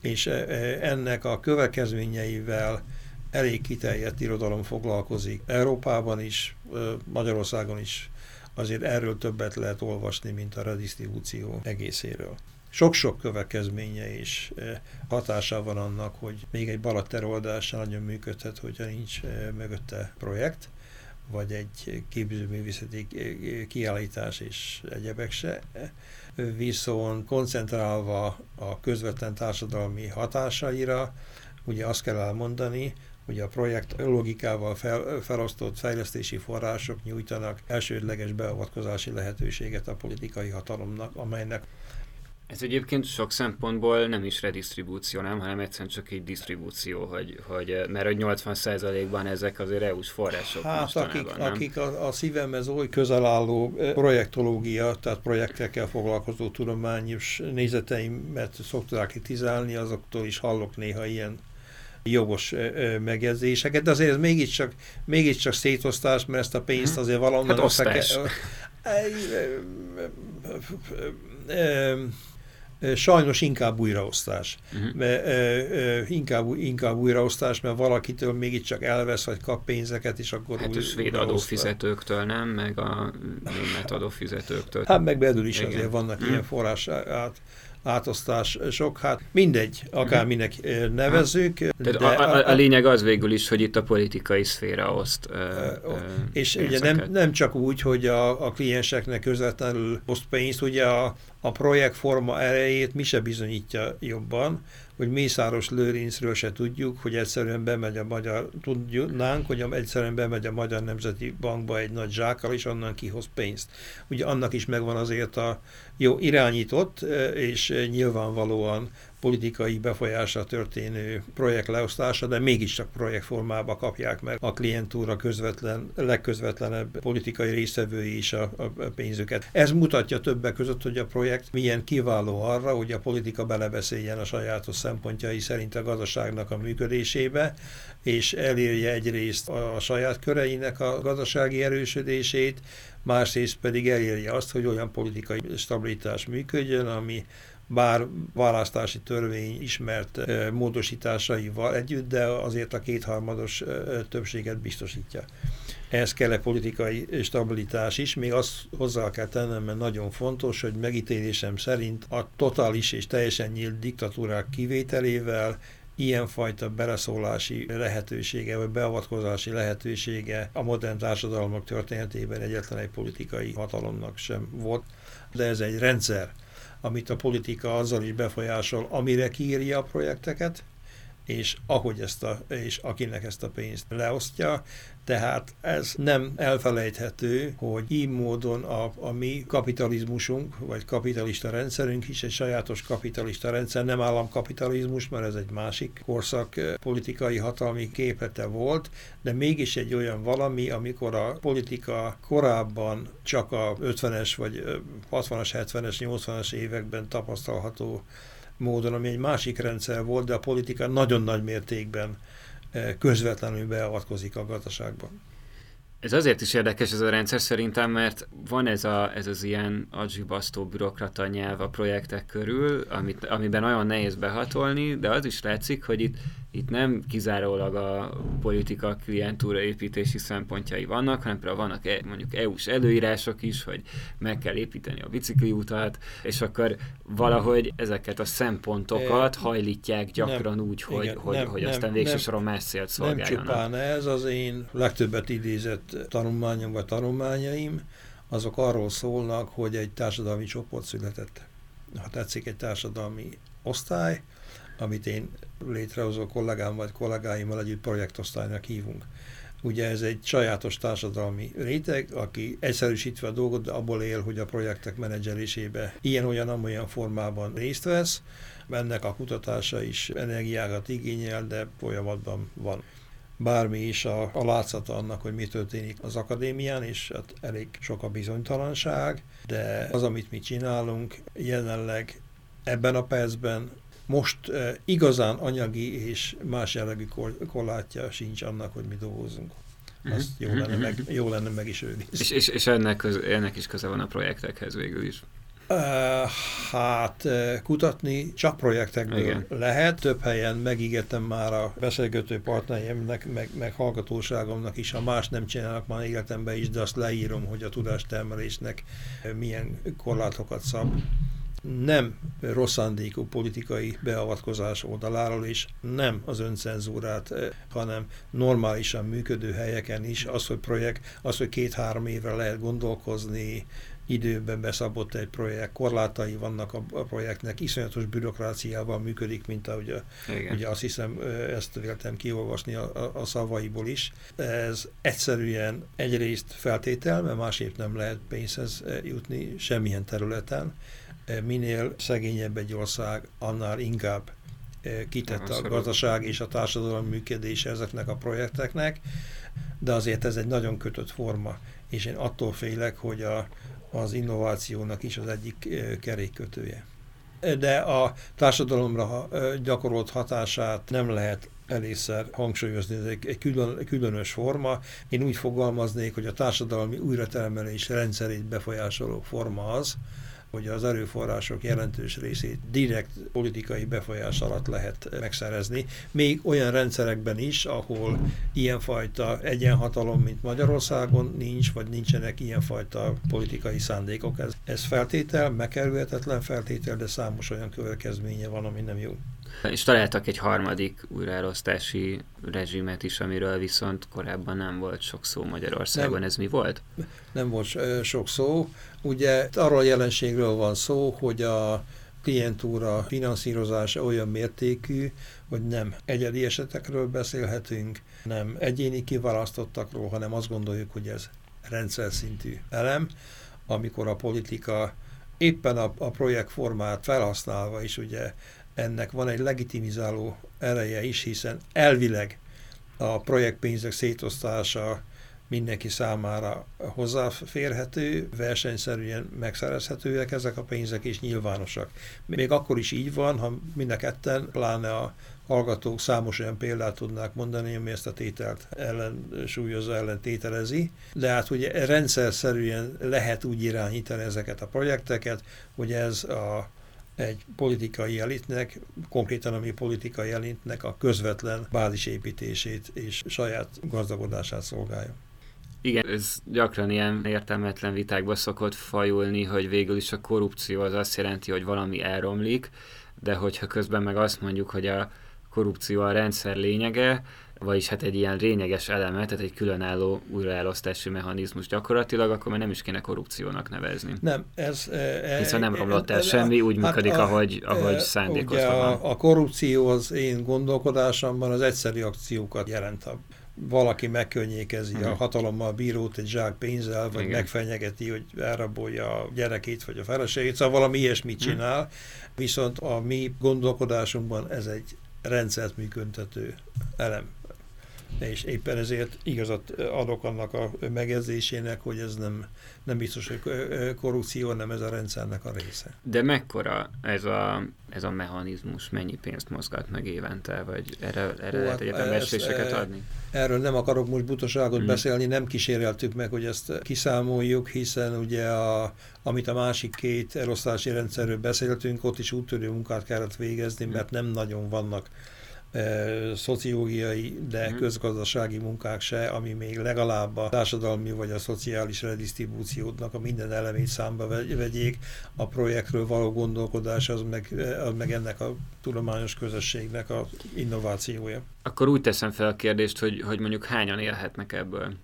[SPEAKER 2] és e, e, ennek a következményeivel elég kiterjedt irodalom foglalkozik Európában is, Magyarországon is azért erről többet lehet olvasni, mint a redistribúció egészéről. Sok-sok következménye és eh, hatása van annak, hogy még egy balateroldás nagyon működhet, hogyha nincs eh, mögötte projekt, vagy egy képzőművészeti eh, kiállítás és egyebek se. Viszont koncentrálva a közvetlen társadalmi hatásaira, ugye azt kell elmondani, hogy a projekt logikával fel, felosztott fejlesztési források nyújtanak elsődleges beavatkozási lehetőséget a politikai hatalomnak, amelynek
[SPEAKER 1] ez egyébként sok szempontból nem is redistribúció, nem, hanem egyszerűen csak egy disztribúció, hogy, hogy, mert hogy 80%-ban ezek azért EU-s források
[SPEAKER 2] Hát akik, nem? akik a, a szívemhez oly közel álló projektológia, tehát projektekkel foglalkozó tudományos nézeteimet szokták kritizálni, azoktól is hallok néha ilyen jogos megjegyzéseket, de azért ez mégiscsak, mégiscsak szétosztás, mert ezt a pénzt azért valahonnan...
[SPEAKER 1] Hát osztás.
[SPEAKER 2] Sajnos inkább újraosztás. Uh-huh. Inkább, inkább újraosztás, mert valakitől mégiscsak elvesz, vagy kap pénzeket, és akkor
[SPEAKER 1] Hát a svéd adófizetőktől nem, meg a német adófizetőktől.
[SPEAKER 2] Hát meg belül is Igen. azért vannak uh-huh. ilyen forrás át átosztás sok, hát mindegy, akárminek nevezzük.
[SPEAKER 1] De a, a, a lényeg az végül is, hogy itt a politikai szféra oszt ö,
[SPEAKER 2] ö, És ugye nem, nem csak úgy, hogy a, a klienseknek közvetlenül oszt pénzt, ugye a, a projektforma erejét mi se bizonyítja jobban, hogy Mészáros Lőrincről se tudjuk, hogy egyszerűen bemegy a magyar, tudnánk, hogy egyszerűen bemegy a Magyar Nemzeti Bankba egy nagy zsákkal, és onnan kihoz pénzt. Ugye annak is megvan azért a jó irányított, és nyilvánvalóan politikai befolyásra történő projekt leosztása, de mégiscsak projektformába kapják meg a klientúra közvetlen, legközvetlenebb politikai résztvevői is a, a pénzüket. Ez mutatja többek között, hogy a projekt milyen kiváló arra, hogy a politika belebeszéljen a sajátos szempontjai szerint a gazdaságnak a működésébe, és elérje egyrészt a saját köreinek a gazdasági erősödését, másrészt pedig elérje azt, hogy olyan politikai stabilitás működjön, ami bár választási törvény ismert módosításaival együtt, de azért a kétharmados többséget biztosítja. Ehhez kell egy politikai stabilitás is, még azt hozzá kell tennem, mert nagyon fontos, hogy megítélésem szerint a totális és teljesen nyílt diktatúrák kivételével ilyenfajta beleszólási lehetősége, vagy beavatkozási lehetősége a modern társadalmak történetében egyetlen egy politikai hatalomnak sem volt, de ez egy rendszer, amit a politika azzal is befolyásol, amire kiírja a projekteket, és ahogy ezt a, és akinek ezt a pénzt leosztja, tehát ez nem elfelejthető, hogy így módon a, a mi kapitalizmusunk, vagy kapitalista rendszerünk is egy sajátos kapitalista rendszer, nem államkapitalizmus, mert ez egy másik korszak politikai hatalmi képete volt, de mégis egy olyan valami, amikor a politika korábban csak a 50-es, vagy 60-as, 70-es, 80-as években tapasztalható módon, ami egy másik rendszer volt, de a politika nagyon nagy mértékben közvetlenül beavatkozik a gazdaságban.
[SPEAKER 1] Ez azért is érdekes ez a rendszer szerintem, mert van ez, a, ez az ilyen adzsibasztó bürokrata nyelv a projektek körül, amit, amiben nagyon nehéz behatolni, de az is látszik, hogy itt itt nem kizárólag a politika klientúra építési szempontjai vannak, hanem például vannak e, mondjuk EU-s előírások is, hogy meg kell építeni a bicikliutat, és akkor valahogy ezeket a szempontokat hajlítják gyakran nem, úgy, hogy, igen, hogy, nem, hogy aztán végső soron más célt szolgáljanak.
[SPEAKER 2] Nem csupán ez az én legtöbbet idézett tanulmányom vagy tanulmányaim, azok arról szólnak, hogy egy társadalmi csoport született. Ha tetszik, egy társadalmi osztály, amit én létrehozó kollégám vagy kollégáimmal együtt projektosztálynak hívunk. Ugye ez egy sajátos társadalmi réteg, aki egyszerűsítve a dolgot, de abból él, hogy a projektek menedzselésébe ilyen-olyan-amolyan formában részt vesz. Ennek a kutatása is energiákat igényel, de folyamatban van bármi is a, a látszata annak, hogy mi történik az akadémián, és hát elég sok a bizonytalanság, de az, amit mi csinálunk, jelenleg ebben a percben most uh, igazán anyagi és más jellegű korlátja sincs annak, hogy mi dolgozunk. Mhm. Azt jó lenne, meg, mhm. jó lenne meg is őni.
[SPEAKER 1] És, és, és ennek, köz, ennek is köze van a projektekhez végül is.
[SPEAKER 2] Hát kutatni csak projektekből Igen. lehet. Több helyen megígértem már a beszélgető partnereimnek, meg, meg hallgatóságomnak is, ha más nem csinálnak már életemben is, de azt leírom, hogy a tudástermelésnek milyen korlátokat szab nem rosszandékú politikai beavatkozás oldaláról is, nem az öncenzúrát, hanem normálisan működő helyeken is, az, hogy projekt, az, hogy két-három évre lehet gondolkozni, időben beszabott egy projekt, korlátai vannak a, a projektnek, iszonyatos bürokráciával működik, mint ahogy a, ugye azt hiszem, ezt véltem kiolvasni a, a, a szavaiból is. Ez egyszerűen egyrészt feltétel, mert másképp nem lehet pénzhez jutni semmilyen területen. Minél szegényebb egy ország, annál inkább kitett a gazdaság és a társadalom működése ezeknek a projekteknek, de azért ez egy nagyon kötött forma, és én attól félek, hogy a, az innovációnak is az egyik kerékkötője. De a társadalomra gyakorolt hatását nem lehet elégszer hangsúlyozni, ez egy, egy külön, különös forma. Én úgy fogalmaznék, hogy a társadalmi újratermelés rendszerét befolyásoló forma az, hogy az erőforrások jelentős részét direkt politikai befolyás alatt lehet megszerezni. Még olyan rendszerekben is, ahol ilyenfajta egyenhatalom, mint Magyarországon nincs, vagy nincsenek ilyenfajta politikai szándékok. Ez, ez feltétel, megkerülhetetlen feltétel, de számos olyan következménye van, ami nem jó.
[SPEAKER 1] És találtak egy harmadik újraelosztási rezsimet is, amiről viszont korábban nem volt sok szó Magyarországon. Nem, Ez mi volt?
[SPEAKER 2] Nem volt sok szó. Ugye arról a jelenségről van szó, hogy a klientúra finanszírozása olyan mértékű, hogy nem egyedi esetekről beszélhetünk, nem egyéni kiválasztottakról, hanem azt gondoljuk, hogy ez rendszer szintű elem, amikor a politika éppen a, a projektformát felhasználva is ugye ennek van egy legitimizáló ereje is, hiszen elvileg a projektpénzek szétosztása mindenki számára hozzáférhető, versenyszerűen megszerezhetőek ezek a pénzek és nyilvánosak. Még akkor is így van, ha mind a ketten, pláne a hallgatók számos olyan példát tudnák mondani, ami ezt a tételt ellen tételezi, de hát ugye rendszer szerűen lehet úgy irányítani ezeket a projekteket, hogy ez a egy politikai elitnek, konkrétan a mi politikai elitnek a közvetlen bázisépítését és saját gazdagodását szolgálja.
[SPEAKER 1] Igen, ez gyakran ilyen értelmetlen vitákba szokott fajulni, hogy végül is a korrupció az azt jelenti, hogy valami elromlik, de hogyha közben meg azt mondjuk, hogy a korrupció a rendszer lényege, vagyis hát egy ilyen lényeges eleme, tehát egy különálló újraelosztási mechanizmus gyakorlatilag, akkor már nem is kéne korrupciónak nevezni.
[SPEAKER 2] Nem, ez...
[SPEAKER 1] E, Hiszen nem romlott el semmi, úgy hát működik, a, ahogy, ahogy szándékozva van.
[SPEAKER 2] A, a korrupció az én gondolkodásomban az egyszerű akciókat jelent. A, valaki megkönnyékezi uh-huh. a mhm. hatalommal bírót egy zsák pénzzel, vagy Igen. megfenyegeti, hogy elrabolja a gyerekét, vagy a feleségét, szóval valami ilyesmit mhm. csinál, uh-huh. viszont a mi gondolkodásunkban ez egy rendszert működtető elem és éppen ezért igazat adok annak a megjegyzésének, hogy ez nem, nem biztos, hogy korrupció, nem ez a rendszernek a része.
[SPEAKER 1] De mekkora ez a, ez a mechanizmus, mennyi pénzt mozgat meg évente, vagy erre, erre Ó, lehet hát egyetem adni?
[SPEAKER 2] Erről nem akarok most butaságot hmm. beszélni, nem kíséreltük meg, hogy ezt kiszámoljuk, hiszen ugye a, amit a másik két elosztási rendszerről beszéltünk, ott is úttörő munkát kellett végezni, mert nem nagyon vannak szociológiai, de mm. közgazdasági munkák se, ami még legalább a társadalmi vagy a szociális redistribúciódnak a minden elemét számba vegyék. A projektről való gondolkodás az meg, az meg ennek a tudományos közösségnek a innovációja.
[SPEAKER 1] Akkor úgy teszem fel a kérdést, hogy, hogy mondjuk hányan élhetnek ebből?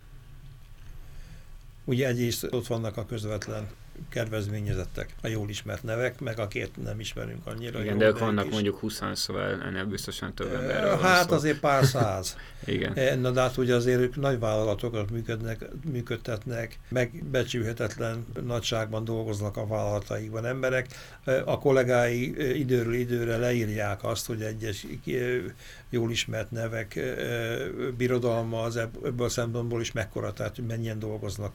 [SPEAKER 2] Ugye egyrészt ott vannak a közvetlen kedvezményezettek, a jól ismert nevek, meg akit nem ismerünk annyira.
[SPEAKER 1] Igen, de ők vannak is. mondjuk 20 szóval ennél biztosan több ember.
[SPEAKER 2] Hát azért pár száz.
[SPEAKER 1] Igen.
[SPEAKER 2] Na de hát ugye azért ők nagy vállalatokat működnek, működtetnek, megbecsülhetetlen nagyságban dolgoznak a vállalataikban emberek. A kollégái időről időre leírják azt, hogy egyes jól ismert nevek birodalma az ebből szempontból is mekkora, tehát mennyien dolgoznak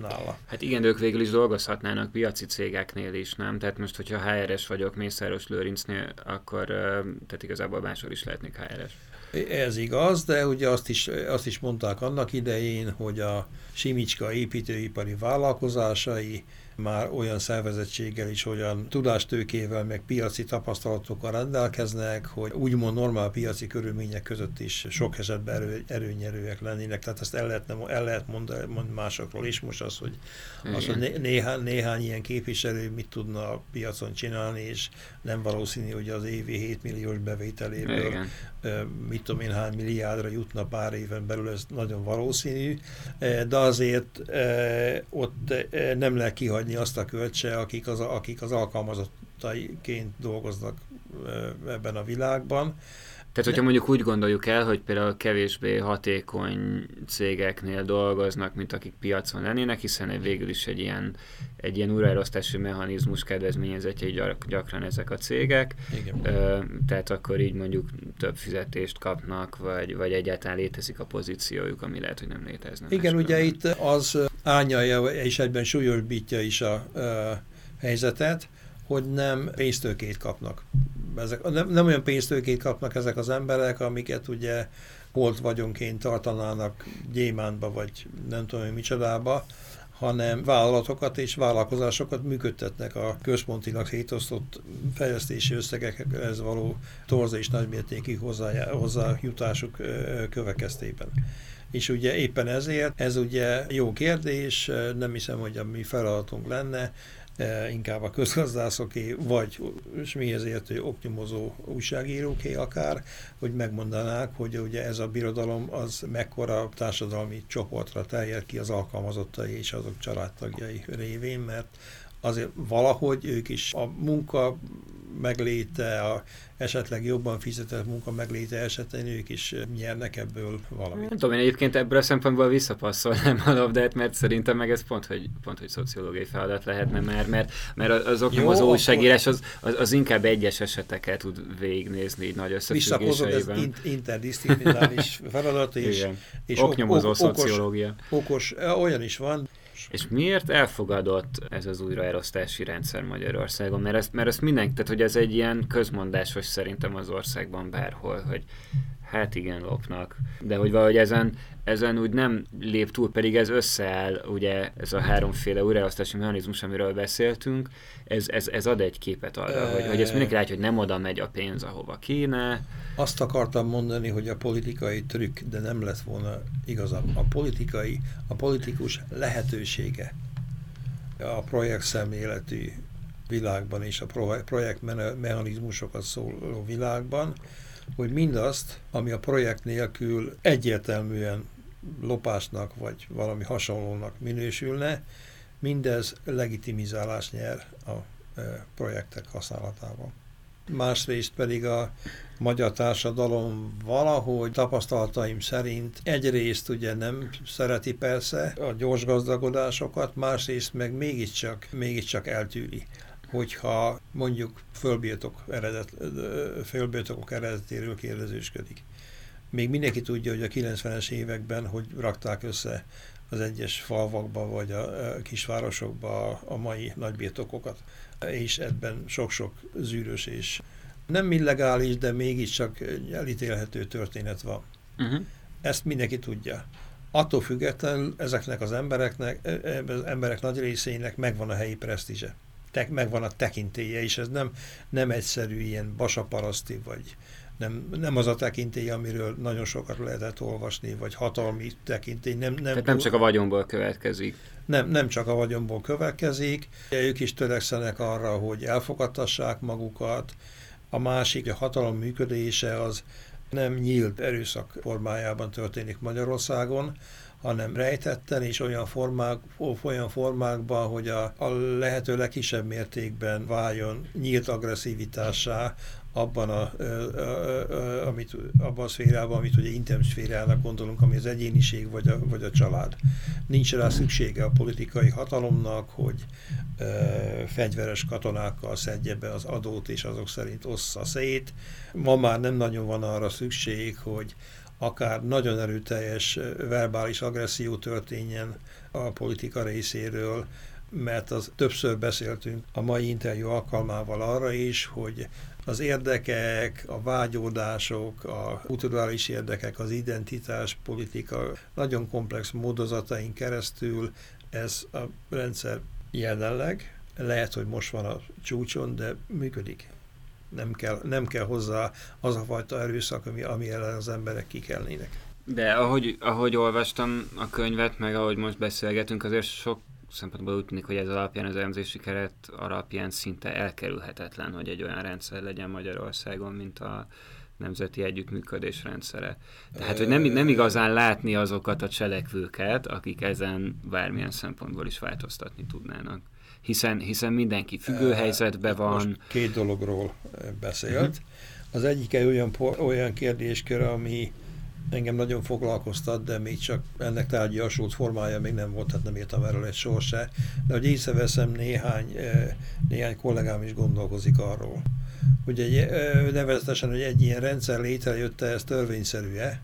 [SPEAKER 2] nála.
[SPEAKER 1] Hát igen, de ők végül is dolgozhatnának piaci cégeknél is, nem? Tehát most, hogyha HRS vagyok Mészáros Lőrincnél, akkor tehát igazából máshol is lehetnék HRS.
[SPEAKER 2] Ez igaz, de ugye azt is, azt is mondták annak idején, hogy a Simicska építőipari vállalkozásai már olyan szervezettséggel is, olyan tudástőkével, meg piaci tapasztalatokkal rendelkeznek, hogy úgymond normál piaci körülmények között is sok esetben erő, erőnyerőek lennének. Tehát ezt el, lehetne, el lehet mondani, mondani másokról is most az, hogy, az, hogy né, néhány, néhány ilyen képviselő mit tudna a piacon csinálni, és nem valószínű, hogy az évi 7 milliós bevételéből Igen. mit tudom én hány milliárdra jutna pár éven belül, ez nagyon valószínű, de azért ott nem lehet kihagyni adni azt a költse, akik az, akik az alkalmazottaiként dolgoznak ebben a világban.
[SPEAKER 1] Tehát, hogyha mondjuk úgy gondoljuk el, hogy például kevésbé hatékony cégeknél dolgoznak, mint akik piacon lennének, hiszen végül is egy ilyen, egy ilyen újraelosztási mechanizmus kedvezményezetjei gyak, gyakran ezek a cégek. Igen. tehát akkor így mondjuk több fizetést kapnak, vagy, vagy egyáltalán létezik a pozíciójuk, ami lehet, hogy nem létezne.
[SPEAKER 2] Igen, ugye itt az ányalja és egyben súlyosbítja is a, a helyzetet, hogy nem pénztőkét kapnak. Ezek, nem, nem olyan pénztőkét kapnak ezek az emberek, amiket ugye holt vagyonként tartanának gyémántba, vagy nem tudom, micsodába, hanem vállalatokat és vállalkozásokat működtetnek a központilag szétosztott fejlesztési összegekhez való torza és nagymértékű hozzájutásuk következtében. És ugye éppen ezért, ez ugye jó kérdés, nem hiszem, hogy a mi feladatunk lenne, inkább a közgazdászoké, vagy és mihez értő optimozó újságíróké akár, hogy megmondanák, hogy ugye ez a birodalom az mekkora társadalmi csoportra terjed ki az alkalmazottai és azok családtagjai révén, mert azért valahogy ők is a munka megléte, a esetleg jobban fizetett munka megléte esetén ők is nyernek ebből valamit.
[SPEAKER 1] Nem tudom, én egyébként ebből a szempontból visszapasszolnám a labdát, mert szerintem meg ez pont, hogy, pont, hogy szociológiai feladat lehetne, mert, mert, mert az oknyomozó újságírás az, az, az, inkább egyes eseteket tud végignézni így nagy összefüggéseiben.
[SPEAKER 2] ez interdisziplináris feladat, és,
[SPEAKER 1] Igen. és oknyomozó ok, szociológia.
[SPEAKER 2] Okos, olyan is van,
[SPEAKER 1] és miért elfogadott ez az újraelosztási rendszer Magyarországon? Mert ezt, mert ezt mindenki, tehát hogy ez egy ilyen közmondásos szerintem az országban bárhol, hogy hát igen, lopnak. De hogy valahogy ezen, ezen úgy nem lép túl, pedig ez összeáll, ugye ez a háromféle újraelosztási mechanizmus, amiről beszéltünk, ez, ez, ez ad egy képet arra, hogy, hogy ezt mindenki látja, hogy nem oda megy a pénz, ahova kéne.
[SPEAKER 2] Azt akartam mondani, hogy a politikai trükk, de nem lett volna igazam. A politikai, a politikus lehetősége a projekt szemléletű világban és a projekt mechanizmusokat szóló világban, hogy mindazt, ami a projekt nélkül egyértelműen lopásnak vagy valami hasonlónak minősülne, mindez legitimizálás nyer a e, projektek használatával. Másrészt pedig a magyar társadalom valahogy tapasztalataim szerint egyrészt ugye nem szereti persze a gyors gazdagodásokat, másrészt meg mégiscsak, mégiscsak eltűri hogyha mondjuk fölbirtok eredet, fölbirtokok eredetéről kérdezősködik. Még mindenki tudja, hogy a 90-es években, hogy rakták össze az egyes falvakba vagy a kisvárosokba a mai nagybirtokokat, és ebben sok-sok zűrös és nem illegális, de mégiscsak elítélhető történet van. Uh-huh. Ezt mindenki tudja. Attól függetlenül ezeknek az embereknek, az emberek nagy részének megvan a helyi presztízse tek, megvan a tekintélye, és ez nem, nem egyszerű ilyen basaparaszti, vagy, nem, nem az a tekintély, amiről nagyon sokat lehetett olvasni, vagy hatalmi tekintély. Nem, nem,
[SPEAKER 1] Tehát nem csak a vagyonból következik.
[SPEAKER 2] Nem, nem csak a vagyonból következik. Ők is törekszenek arra, hogy elfogadtassák magukat. A másik, a hatalom működése az nem nyílt erőszak formájában történik Magyarországon, hanem rejtetten és olyan, formák, olyan formákban, hogy a, a lehető legkisebb mértékben váljon nyílt agresszivitássá abban a, a, a, amit, abban a szférában, amit ugye intim szférának gondolunk, ami az egyéniség vagy a, vagy a család. Nincs rá szüksége a politikai hatalomnak, hogy e, fegyveres katonákkal szedje be az adót, és azok szerint ossza szét. Ma már nem nagyon van arra szükség, hogy akár nagyon erőteljes verbális agresszió történjen a politika részéről, mert az többször beszéltünk a mai interjú alkalmával arra is, hogy az érdekek, a vágyódások, a kulturális érdekek, az identitás, politika nagyon komplex módozatain keresztül ez a rendszer jelenleg, lehet, hogy most van a csúcson, de működik nem kell, nem kell hozzá az a fajta erőszak, ami, ami ellen az emberek kikelnének.
[SPEAKER 1] De ahogy, ahogy olvastam a könyvet, meg ahogy most beszélgetünk, azért sok szempontból úgy tűnik, hogy ez alapján az elemzési keret alapján szinte elkerülhetetlen, hogy egy olyan rendszer legyen Magyarországon, mint a nemzeti együttműködés rendszere. Tehát, hogy nem, nem igazán látni azokat a cselekvőket, akik ezen bármilyen szempontból is változtatni tudnának hiszen, hiszen mindenki függő helyzetben van. Most
[SPEAKER 2] két dologról beszélt. Uh-huh. Az egyik egy olyan, olyan kérdéskör, ami engem nagyon foglalkoztat, de még csak ennek tárgyasult formája még nem volt, hát nem írtam erről egy sor se, de hogy észreveszem néhány, néhány kollégám is gondolkozik arról, hogy egy, nevezetesen, hogy egy ilyen rendszer létrejötte, ez törvényszerű-e?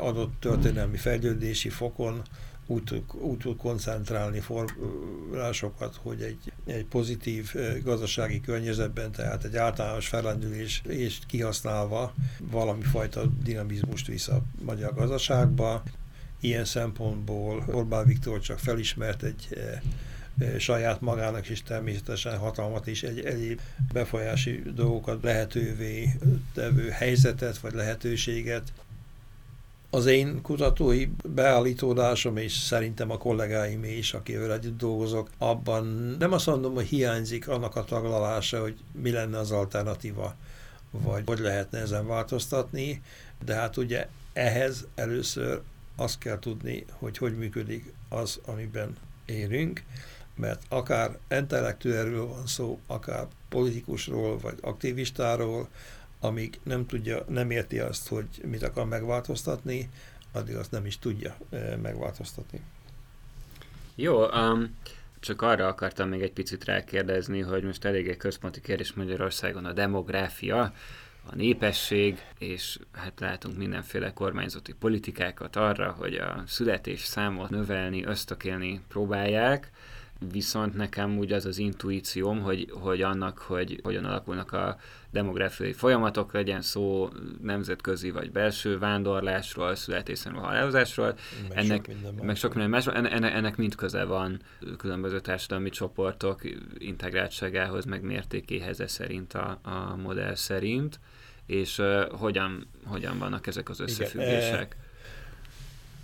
[SPEAKER 2] Adott történelmi fejlődési fokon, úgy úgy tud koncentrálni forrásokat, hogy egy, egy pozitív gazdasági környezetben, tehát egy általános felendülés és kihasználva valami fajta dinamizmust visz a magyar gazdaságba. Ilyen szempontból Orbán Viktor csak felismert egy saját magának is természetesen hatalmat és egy egyéb befolyási dolgokat lehetővé tevő helyzetet vagy lehetőséget az én kutatói beállítódásom, és szerintem a kollégáim is, akivel együtt dolgozok, abban nem azt mondom, hogy hiányzik annak a taglalása, hogy mi lenne az alternatíva, vagy hogy lehetne ezen változtatni, de hát ugye ehhez először azt kell tudni, hogy hogy működik az, amiben érünk, mert akár intellektuelről van szó, akár politikusról, vagy aktivistáról, amíg nem tudja, nem érti azt, hogy mit akar megváltoztatni, addig azt nem is tudja megváltoztatni.
[SPEAKER 1] Jó, um, csak arra akartam még egy picit rákérdezni, hogy most eléggé központi kérdés Magyarországon a demográfia, a népesség, és hát látunk mindenféle kormányzati politikákat arra, hogy a születés számot növelni, ösztökélni próbálják, viszont nekem úgy az az intuícióm, hogy, hogy annak, hogy hogyan alakulnak a demográfiai folyamatok, legyen szó nemzetközi vagy belső vándorlásról, születésről, halálozásról, meg ennek, sok minden meg sok minden más, ennek, ennek mind köze van különböző társadalmi csoportok integráltságához, meg mértékéhez ez szerint a, a modell szerint, és uh, hogyan, hogyan vannak ezek az összefüggések. Igen, e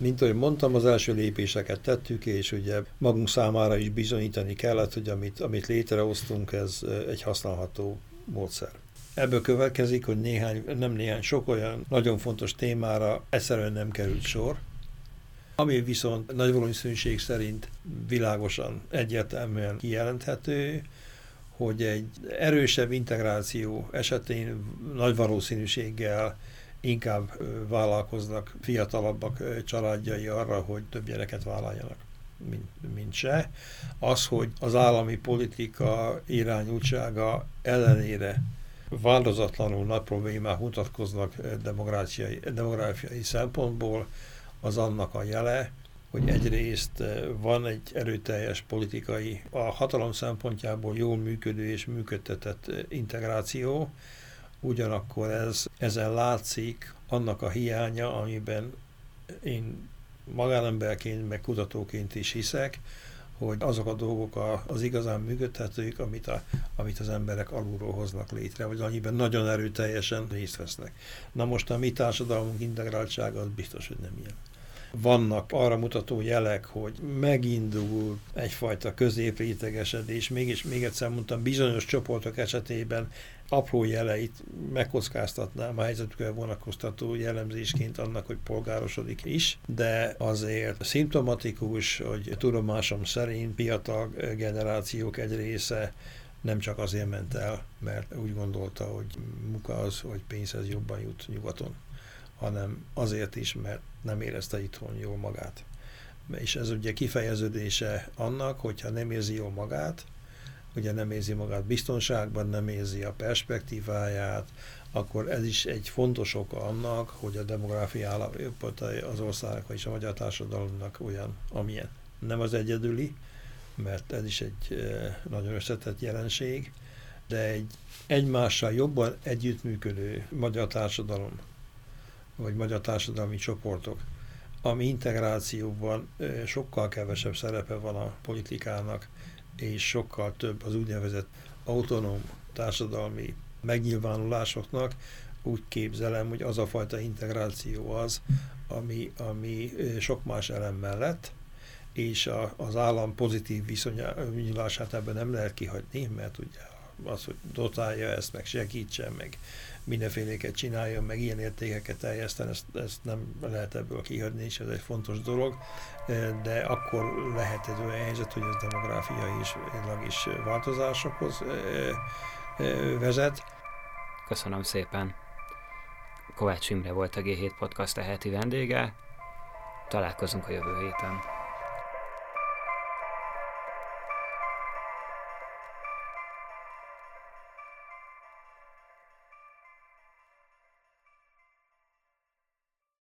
[SPEAKER 2] mint ahogy mondtam, az első lépéseket tettük, és ugye magunk számára is bizonyítani kellett, hogy amit, amit létrehoztunk, ez egy használható módszer. Ebből következik, hogy néhány, nem néhány, sok olyan nagyon fontos témára egyszerűen nem került sor, ami viszont nagy valószínűség szerint világosan, egyértelműen kijelenthető, hogy egy erősebb integráció esetén nagy valószínűséggel inkább vállalkoznak fiatalabbak családjai arra, hogy több gyereket vállaljanak, mint, mint se. Az, hogy az állami politika irányultsága ellenére változatlanul nagy problémák mutatkoznak demográfiai, demográfiai szempontból, az annak a jele, hogy egyrészt van egy erőteljes politikai, a hatalom szempontjából jól működő és működtetett integráció, ugyanakkor ez, ezen látszik annak a hiánya, amiben én magánemberként, meg kutatóként is hiszek, hogy azok a dolgok a, az igazán működhetők, amit, a, amit az emberek alulról hoznak létre, vagy annyiben nagyon erőteljesen részt vesznek. Na most a mi társadalmunk integráltsága az biztos, hogy nem ilyen vannak arra mutató jelek, hogy megindul egyfajta középrétegesedés, mégis még egyszer mondtam, bizonyos csoportok esetében apró jeleit megkockáztatnám a helyzetükkel vonatkoztató jellemzésként annak, hogy polgárosodik is, de azért szimptomatikus, hogy tudomásom szerint fiatal generációk egy része nem csak azért ment el, mert úgy gondolta, hogy munka az, hogy pénzhez jobban jut nyugaton hanem azért is, mert nem érezte itthon jól magát. És ez ugye kifejeződése annak, hogyha nem érzi jól magát, ugye nem érzi magát biztonságban, nem érzi a perspektíváját, akkor ez is egy fontos oka annak, hogy a demográfia állapota az országnak és a magyar társadalomnak olyan, amilyen. Nem az egyedüli, mert ez is egy eh, nagyon összetett jelenség, de egy egymással jobban együttműködő magyar társadalom vagy magyar társadalmi csoportok, ami integrációban sokkal kevesebb szerepe van a politikának, és sokkal több az úgynevezett autonóm társadalmi megnyilvánulásoknak, úgy képzelem, hogy az a fajta integráció az, ami, ami sok más elem mellett, és a, az állam pozitív viszonyulását ebben nem lehet kihagyni, mert ugye az, hogy dotálja ezt, meg segítsen, meg mindenféléket csináljon, meg ilyen értékeket teljeszten, ezt, ezt nem lehet ebből kihagyni, és ez egy fontos dolog, de akkor lehet egy olyan helyzet, hogy ez demográfiai és is változásokhoz vezet.
[SPEAKER 1] Köszönöm szépen. Kovács Imre volt a G7 Podcast heti vendége. Találkozunk a jövő héten.